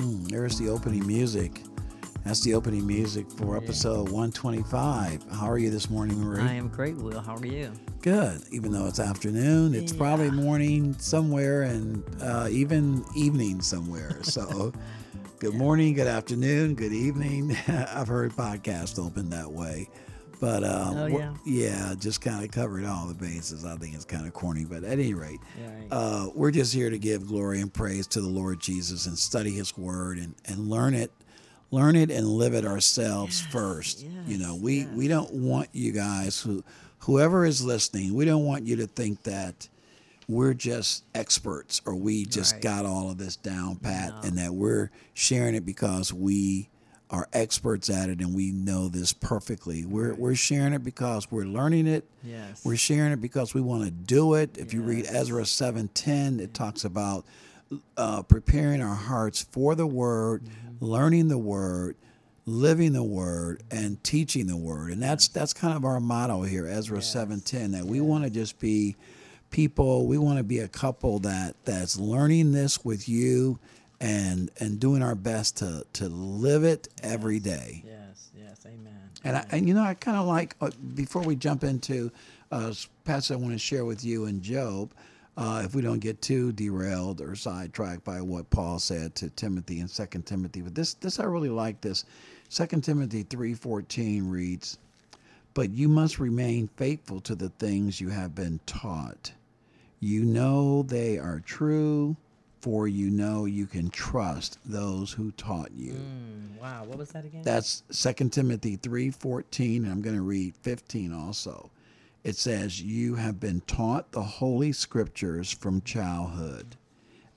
Mm, there's the opening music. That's the opening music for episode 125. How are you this morning, Marie? I am great, Will. How are you? Good. Even though it's afternoon, it's probably morning somewhere and uh, even evening somewhere. So, good morning, good afternoon, good evening. I've heard podcasts open that way. But um, Oh, yeah? yeah, just kind of covered all the bases. I think it's kind of corny, but at any rate, right. uh, we're just here to give glory and praise to the Lord Jesus and study His Word and, and learn it, learn it and live it ourselves first. you know, yes, we we don't want you guys who, whoever is listening, we don't want you to think that we're just experts or we just Right. got all of this down pat and that we're sharing it because we are experts at it and we know this perfectly. We're we're sharing it because we're learning it. Yes. We're sharing it because we want to do it. If you read Ezra 7:10, it talks about uh, preparing our hearts for the word, Mm-hmm. learning the word, living the word, and teaching the word. And that's that's kind of our motto here, Ezra 7:10, that we want to just be people. We want to be a couple that that's learning this with you, and and doing our best to to live it every day. Yes, yes, amen. And I, and you know, I kind of like uh, before we jump into uh, passage, I want to share with you in Job. Uh, if we don't get too derailed or sidetracked by what Paul said to Timothy in Second Timothy, but this this I really like this. Second Timothy three fourteen reads, "But you must remain faithful to the things you have been taught. You know they are true, for you know you can trust those who taught you." Mm, wow, what was that again? That's 2 Timothy 3:14 and I'm going to read 15 also. It says you have been taught the holy scriptures from childhood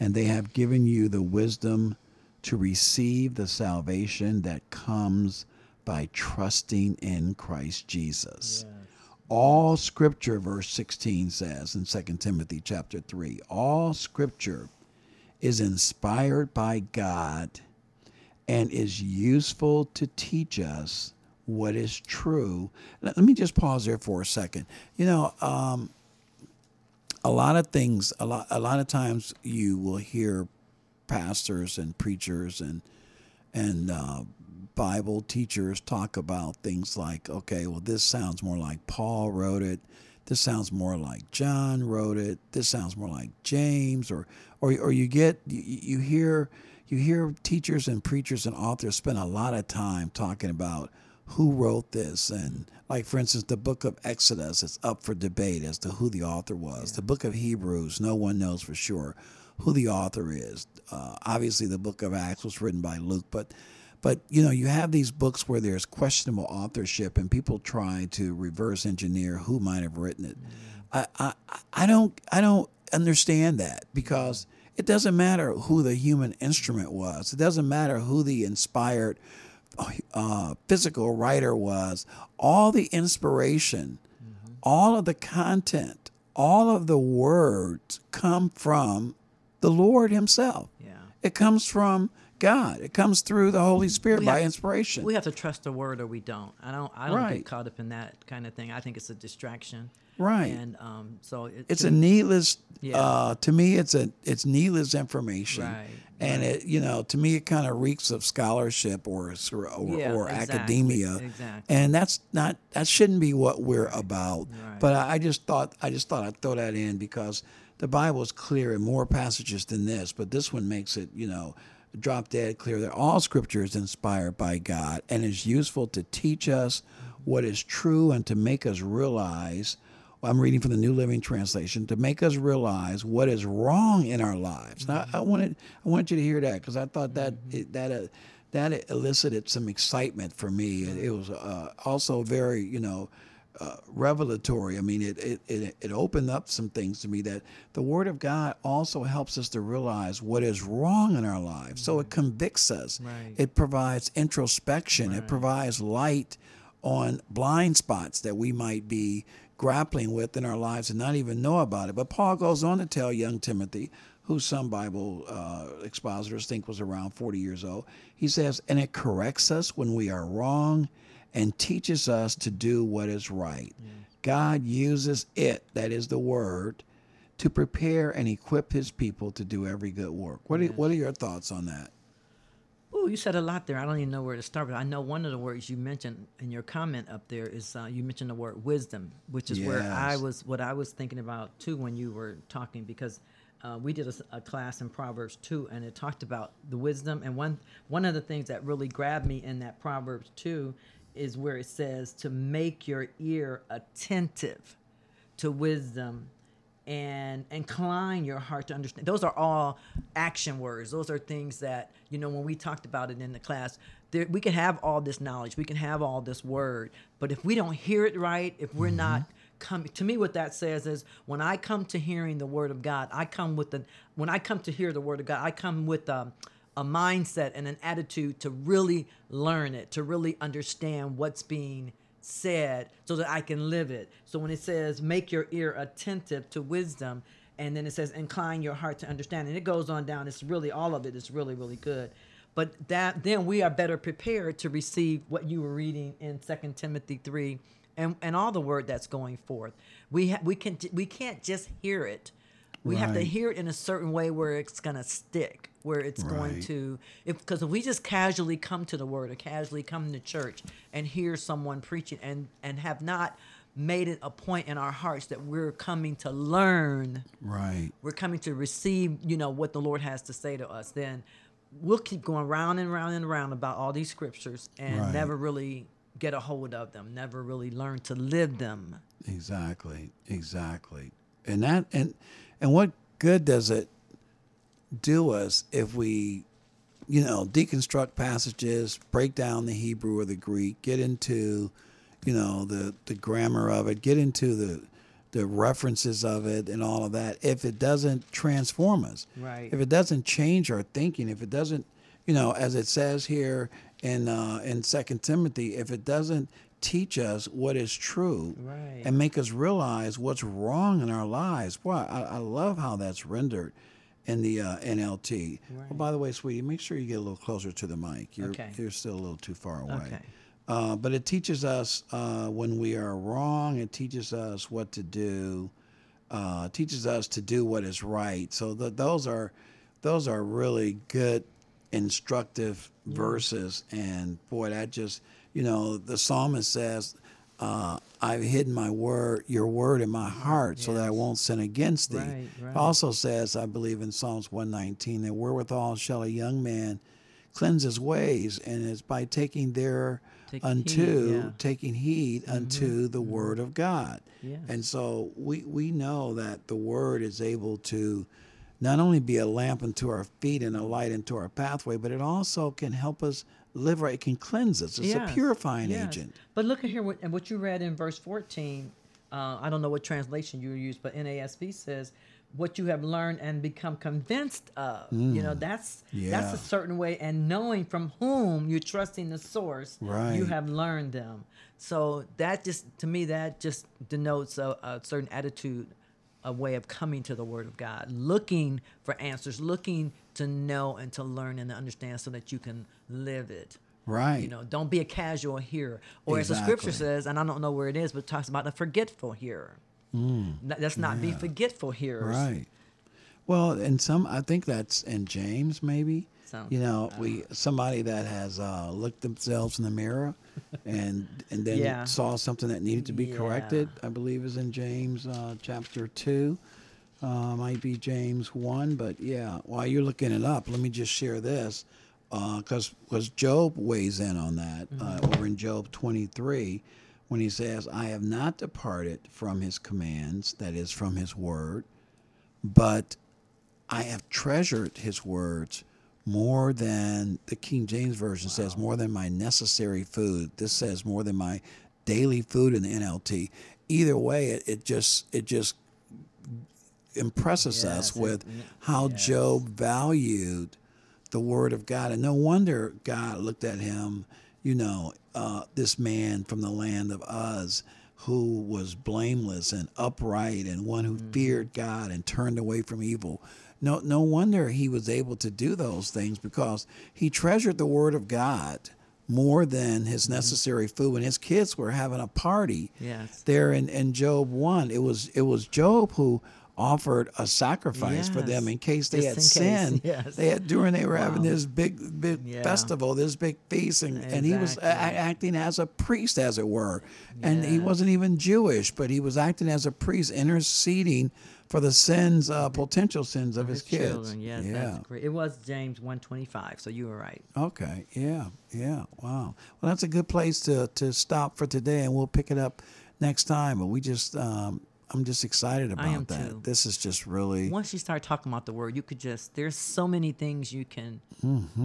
and they have given you the wisdom to receive the salvation that comes by trusting in Christ Jesus. yes. All scripture verse 16 says in 2 Timothy chapter 3, all scripture is inspired by God and is useful to teach us what is true. Let me just pause there for a second. You know, um, a lot of things, a lot, a lot of times you will hear pastors and preachers and and uh, Bible teachers talk about things like, okay, well, this sounds more like Paul wrote it. This sounds more like John wrote it. This sounds more like James, or or or you get you, you hear you hear teachers and preachers and authors spend a lot of time talking about who wrote this and like for instance the book of exodus is up for debate as to who the author was the book of hebrews no one knows for sure who the author is uh, obviously the book of acts was written by luke but but you know you have these books where there's questionable authorship and people try to reverse engineer who might have written it. I, I i don't i don't understand that because it doesn't matter who the human instrument was. It doesn't matter who the inspired uh, physical writer was, all the inspiration, all of the content, all of the words come from the Lord Himself. Yeah. It comes from God. It comes through the Holy Spirit We by have- inspiration. We have to trust the word or we don't. I don't I don't Right. get caught up in that kind of thing. I think it's a distraction. Right. And um so it it's a needless. Yeah. Uh, to me, it's a it's needless information. Right, And it, you know, to me, it kind of reeks of scholarship or or, or, Yeah, or exactly, academia. exactly. And that's not that shouldn't be what we're about. Right. But I, I just thought I just thought I'd throw that in because the Bible is clear in more passages than this, but this one makes it, you know, drop dead clear that all scripture is inspired by God and is useful to teach us what is true and to make us realize I'm reading from the New Living Translation to make us realize what is wrong in our lives. Now, I wanted I want you to hear that because I thought that it, that uh, that elicited some excitement for me. It, it was uh, also very you know uh, revelatory. I mean, it, it it it opened up some things to me that the Word of God also helps us to realize what is wrong in our lives. So it convicts us. Right. It provides introspection. It provides light on blind spots that we might be grappling with in our lives and not even know about it. But Paul goes on to tell young Timothy, who some Bible uh, expositors think was around 40 years old, he says, and it corrects us when we are wrong and teaches us to do what is right. God uses it, that is the word, to prepare and equip his people to do every good work. What are, what are your thoughts on that? Oh, you said a lot there. I don't even know where to start, but I know one of the words you mentioned in your comment up there is uh, you mentioned the word wisdom, which is where I was what I was thinking about too when you were talking because uh, we did a class in Proverbs two and it talked about the wisdom and one one of the things that really grabbed me in that Proverbs two is where it says to make your ear attentive to wisdom and incline your heart to understand. Those are all action words. Those are things that, you know, when we talked about it in the class, there, we can have all this knowledge, we can have all this word, but if we don't hear it right, if we're not coming, to me, what that says is when I come to hearing the word of God, I come with the, when I come to hear the word of God, I come with a, a mindset and an attitude to really learn it, to really understand what's being said so that I can live it. So when it says make your ear attentive to wisdom and then it says incline your heart to understand and it goes on down it's really all of it is really really good. But that then we are better prepared to receive what you were reading in Second Timothy 3 and and all the word that's going forth. We ha- we can we can't just hear it. We have to hear it in a certain way where it's going to stick, where it's going to if because if we just casually come to the word or casually come to church and hear someone preaching and and have not made it a point in our hearts that we're coming to learn Right. we're coming to receive you know what the lord has to say to us then we'll keep going round and round and round about all these scriptures and Right. never really get a hold of them never really learn to live them Exactly. Exactly. And that and and what good does it do us if we you know deconstruct passages, break down the Hebrew or the Greek, get into you know the the grammar of it, get into the the references of it and all of that if it doesn't transform us. Right. If it doesn't change our thinking, if it doesn't, you know, as it says here in uh, in Second Timothy, if it doesn't teach us what is true Right. and make us realize what's wrong in our lives. Boy, I, I love how that's rendered in the uh, NLT. Oh, Right. by the way, sweetie, make sure you get a little closer to the mic. You're Okay. you're still a little too far away. Okay. Uh, but it teaches us uh, when we are wrong. It teaches us what to do. Uh, teaches us to do what is right. So th- those are those are really good, instructive verses. And boy, that just you know the psalmist says, uh, "I've hidden my word, your word, in my heart, so that I won't sin against thee." Right, right. Also says, I believe in Psalms 119, that wherewithal shall a young man cleanse his ways, and it's by taking there Take unto heed, yeah. Mm-hmm. taking heed unto the word of God. Yes. And so we we know that the word is able to not only be a lamp unto our feet and a light into our pathway, but it also can help us live right. It can cleanse us. It's Yes, a purifying yes. agent. But look at here, what, and what you read in verse 14, uh, I don't know what translation you use, but NASB says, what you have learned and become convinced of. You know, that's that's Mm. A certain way, and knowing from whom you're trusting the source, you have learned them. So that just, to me, that just denotes a, a certain attitude, a way of coming to the Word of God, looking for answers, looking to know and to learn and to understand so that you can live it. Right. You know, don't be a casual hearer. Or as the scripture says, and I don't know where it is, but it talks about a forgetful hearer. Let's not be forgetful hearers. Mm. Right. Well, and some I think that's in James maybe. So, you know, we somebody that has uh, looked themselves in the mirror and and then Yeah. saw something that needed to be Yeah. corrected. I believe is in James uh, chapter two. Uh, might be James one, but yeah. While you're looking it up, let me just share this because because Job weighs in on that uh, over in Job 23 when he says, "I have not departed from His commands, that is, from His word, but I have treasured His words." More than the King James Version says, more than my necessary food. This says more than my daily food in the NLT. Either way, it, it just it just impresses us Yes, it- with mm, how yes. Job valued the word of God. And no wonder God looked at him, you know, uh, this man from the land of Uz who was blameless and upright and one who Mm-hmm. feared God and turned away from evil. No, no wonder he was able to do those things because he treasured the word of God more than his Mm-hmm. necessary food. When his kids were having a party, Yes. there in, in Job one, it was it was Job who offered a sacrifice for them in case they Just had in sinned. yes. They had during they were having this big big Yeah. festival, this big feast, and, and he was a- acting as a priest, as it were. And he wasn't even Jewish, but he was acting as a priest, interceding for the sins, uh, potential sins of his, kids. children. Yes, yeah. that's great. It was James 125, so you were right. Okay. Yeah. Yeah. Wow. Well, that's a good place to to stop for today, and we'll pick it up next time. But we just, um, I'm just excited about that. too. This is just really. Once you start talking about the word, you could just there's so many things you can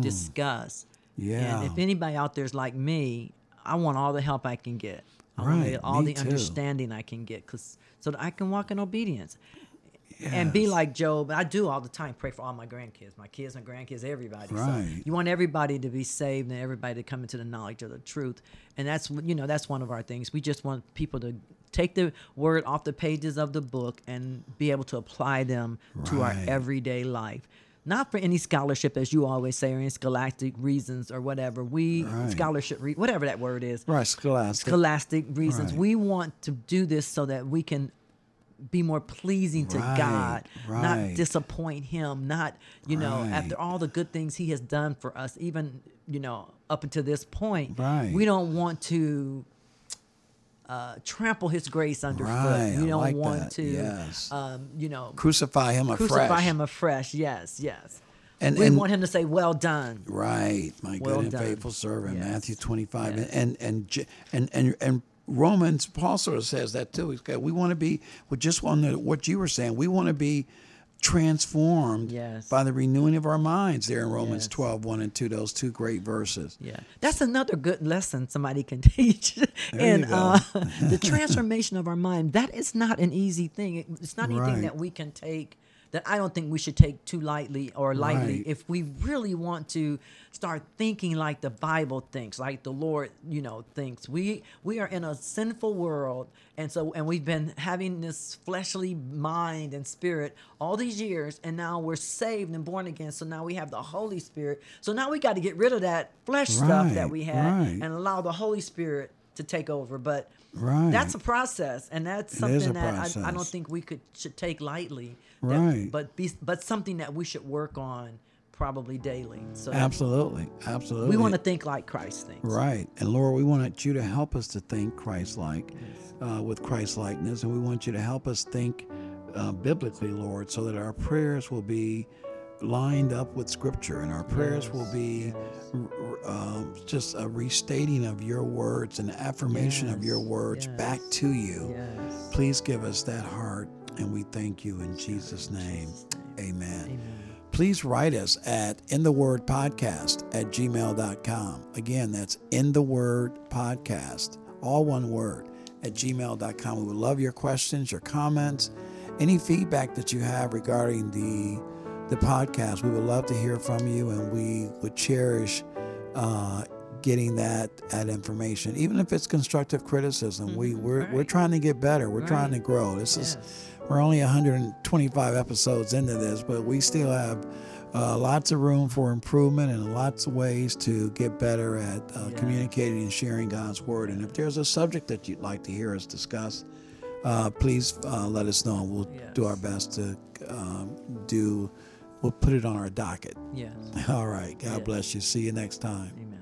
discuss. Mm-hmm. Yeah. And if anybody out there's like me, I want all the help I can get. I want Right, all me the too. understanding I can get, cause so that I can walk in obedience. And be Yes. like Job. I do all the time. Pray for all my grandkids, my kids, my grandkids, everybody. Right. So you want everybody to be saved and everybody to come into the knowledge of the truth. And that's you know that's one of our things. We just want people to take the word off the pages of the book and be able to apply them to our everyday life. Not for any scholarship, as you always say, or any scholastic reasons or whatever. We Right. scholarship, re- whatever that word is Right. Scholastic. scholastic reasons. Right. We want to do this so that we can be more pleasing to Right, God, right. not disappoint Him, not, you know, Right. after all the good things He has done for us, even, you know, up until this point, Right. we don't want to uh, trample His grace underfoot. Right, We don't like want that, to, yes. um, you know, Crucify him afresh. crucify Him afresh. Yes, yes. And- we and- want Him to say, well done. Right, my Well good and done. faithful servant, Yes. Matthew twenty-five, Yes. and and and and and Romans. Paul sort of says that too. He's got, we want to be. We just want to, what you were saying. We want to be transformed Yes. by the renewing of our minds. There in Romans Yes. 12, 1 and two, those two great verses. Yeah, that's another good lesson somebody can teach. And uh, the transformation of our mind, that is not an easy thing. It's not anything Right. that we can take, that I don't think we should take too lightly or lightly Right. if we really want to start thinking like the Bible thinks, like the Lord, you know, thinks. We we are in a sinful world, and so and we've been having this fleshly mind and spirit all these years, and now we're saved and born again. So now we have the Holy Spirit. So now we got to get rid of that flesh stuff that we had right. and allow the Holy Spirit to take over. But Right. that's a process, and that's something that I, I don't think we could should take lightly. that- Right. but be but something that we should work on probably daily. So Absolutely, absolutely. we want to think like Christ thinks. Right. And Lord, we want you to help us to think Christ like uh, with Christ likeness. And we want you to help us think uh, biblically, Lord, so that our prayers will be lined up with Scripture and our prayers will be um, just a restating of your words and affirmation of your words yes. back to you. Yes. Please give us that heart. And we thank you in Jesus' name. Amen. Amen. Please write us at in the word podcast at gmail.com. Again, that's in the word podcast, all one word, at gmail.com. We would love your questions, your comments, any feedback that you have regarding the the podcast. We would love to hear from you, and we would cherish uh, getting that that information, even if it's constructive criticism. we we're, we're trying to get better. We're trying to grow. This is we're only 125 episodes into this, but we still have uh, lots of room for improvement and lots of ways to get better at uh, Yeah. communicating and sharing God's word. And if there's a subject that you'd like to hear us discuss, uh, please uh, let us know. We'll do our best to um, do. We'll put it on our docket. Yes. All right. God Yes. bless you. See you next time. Amen.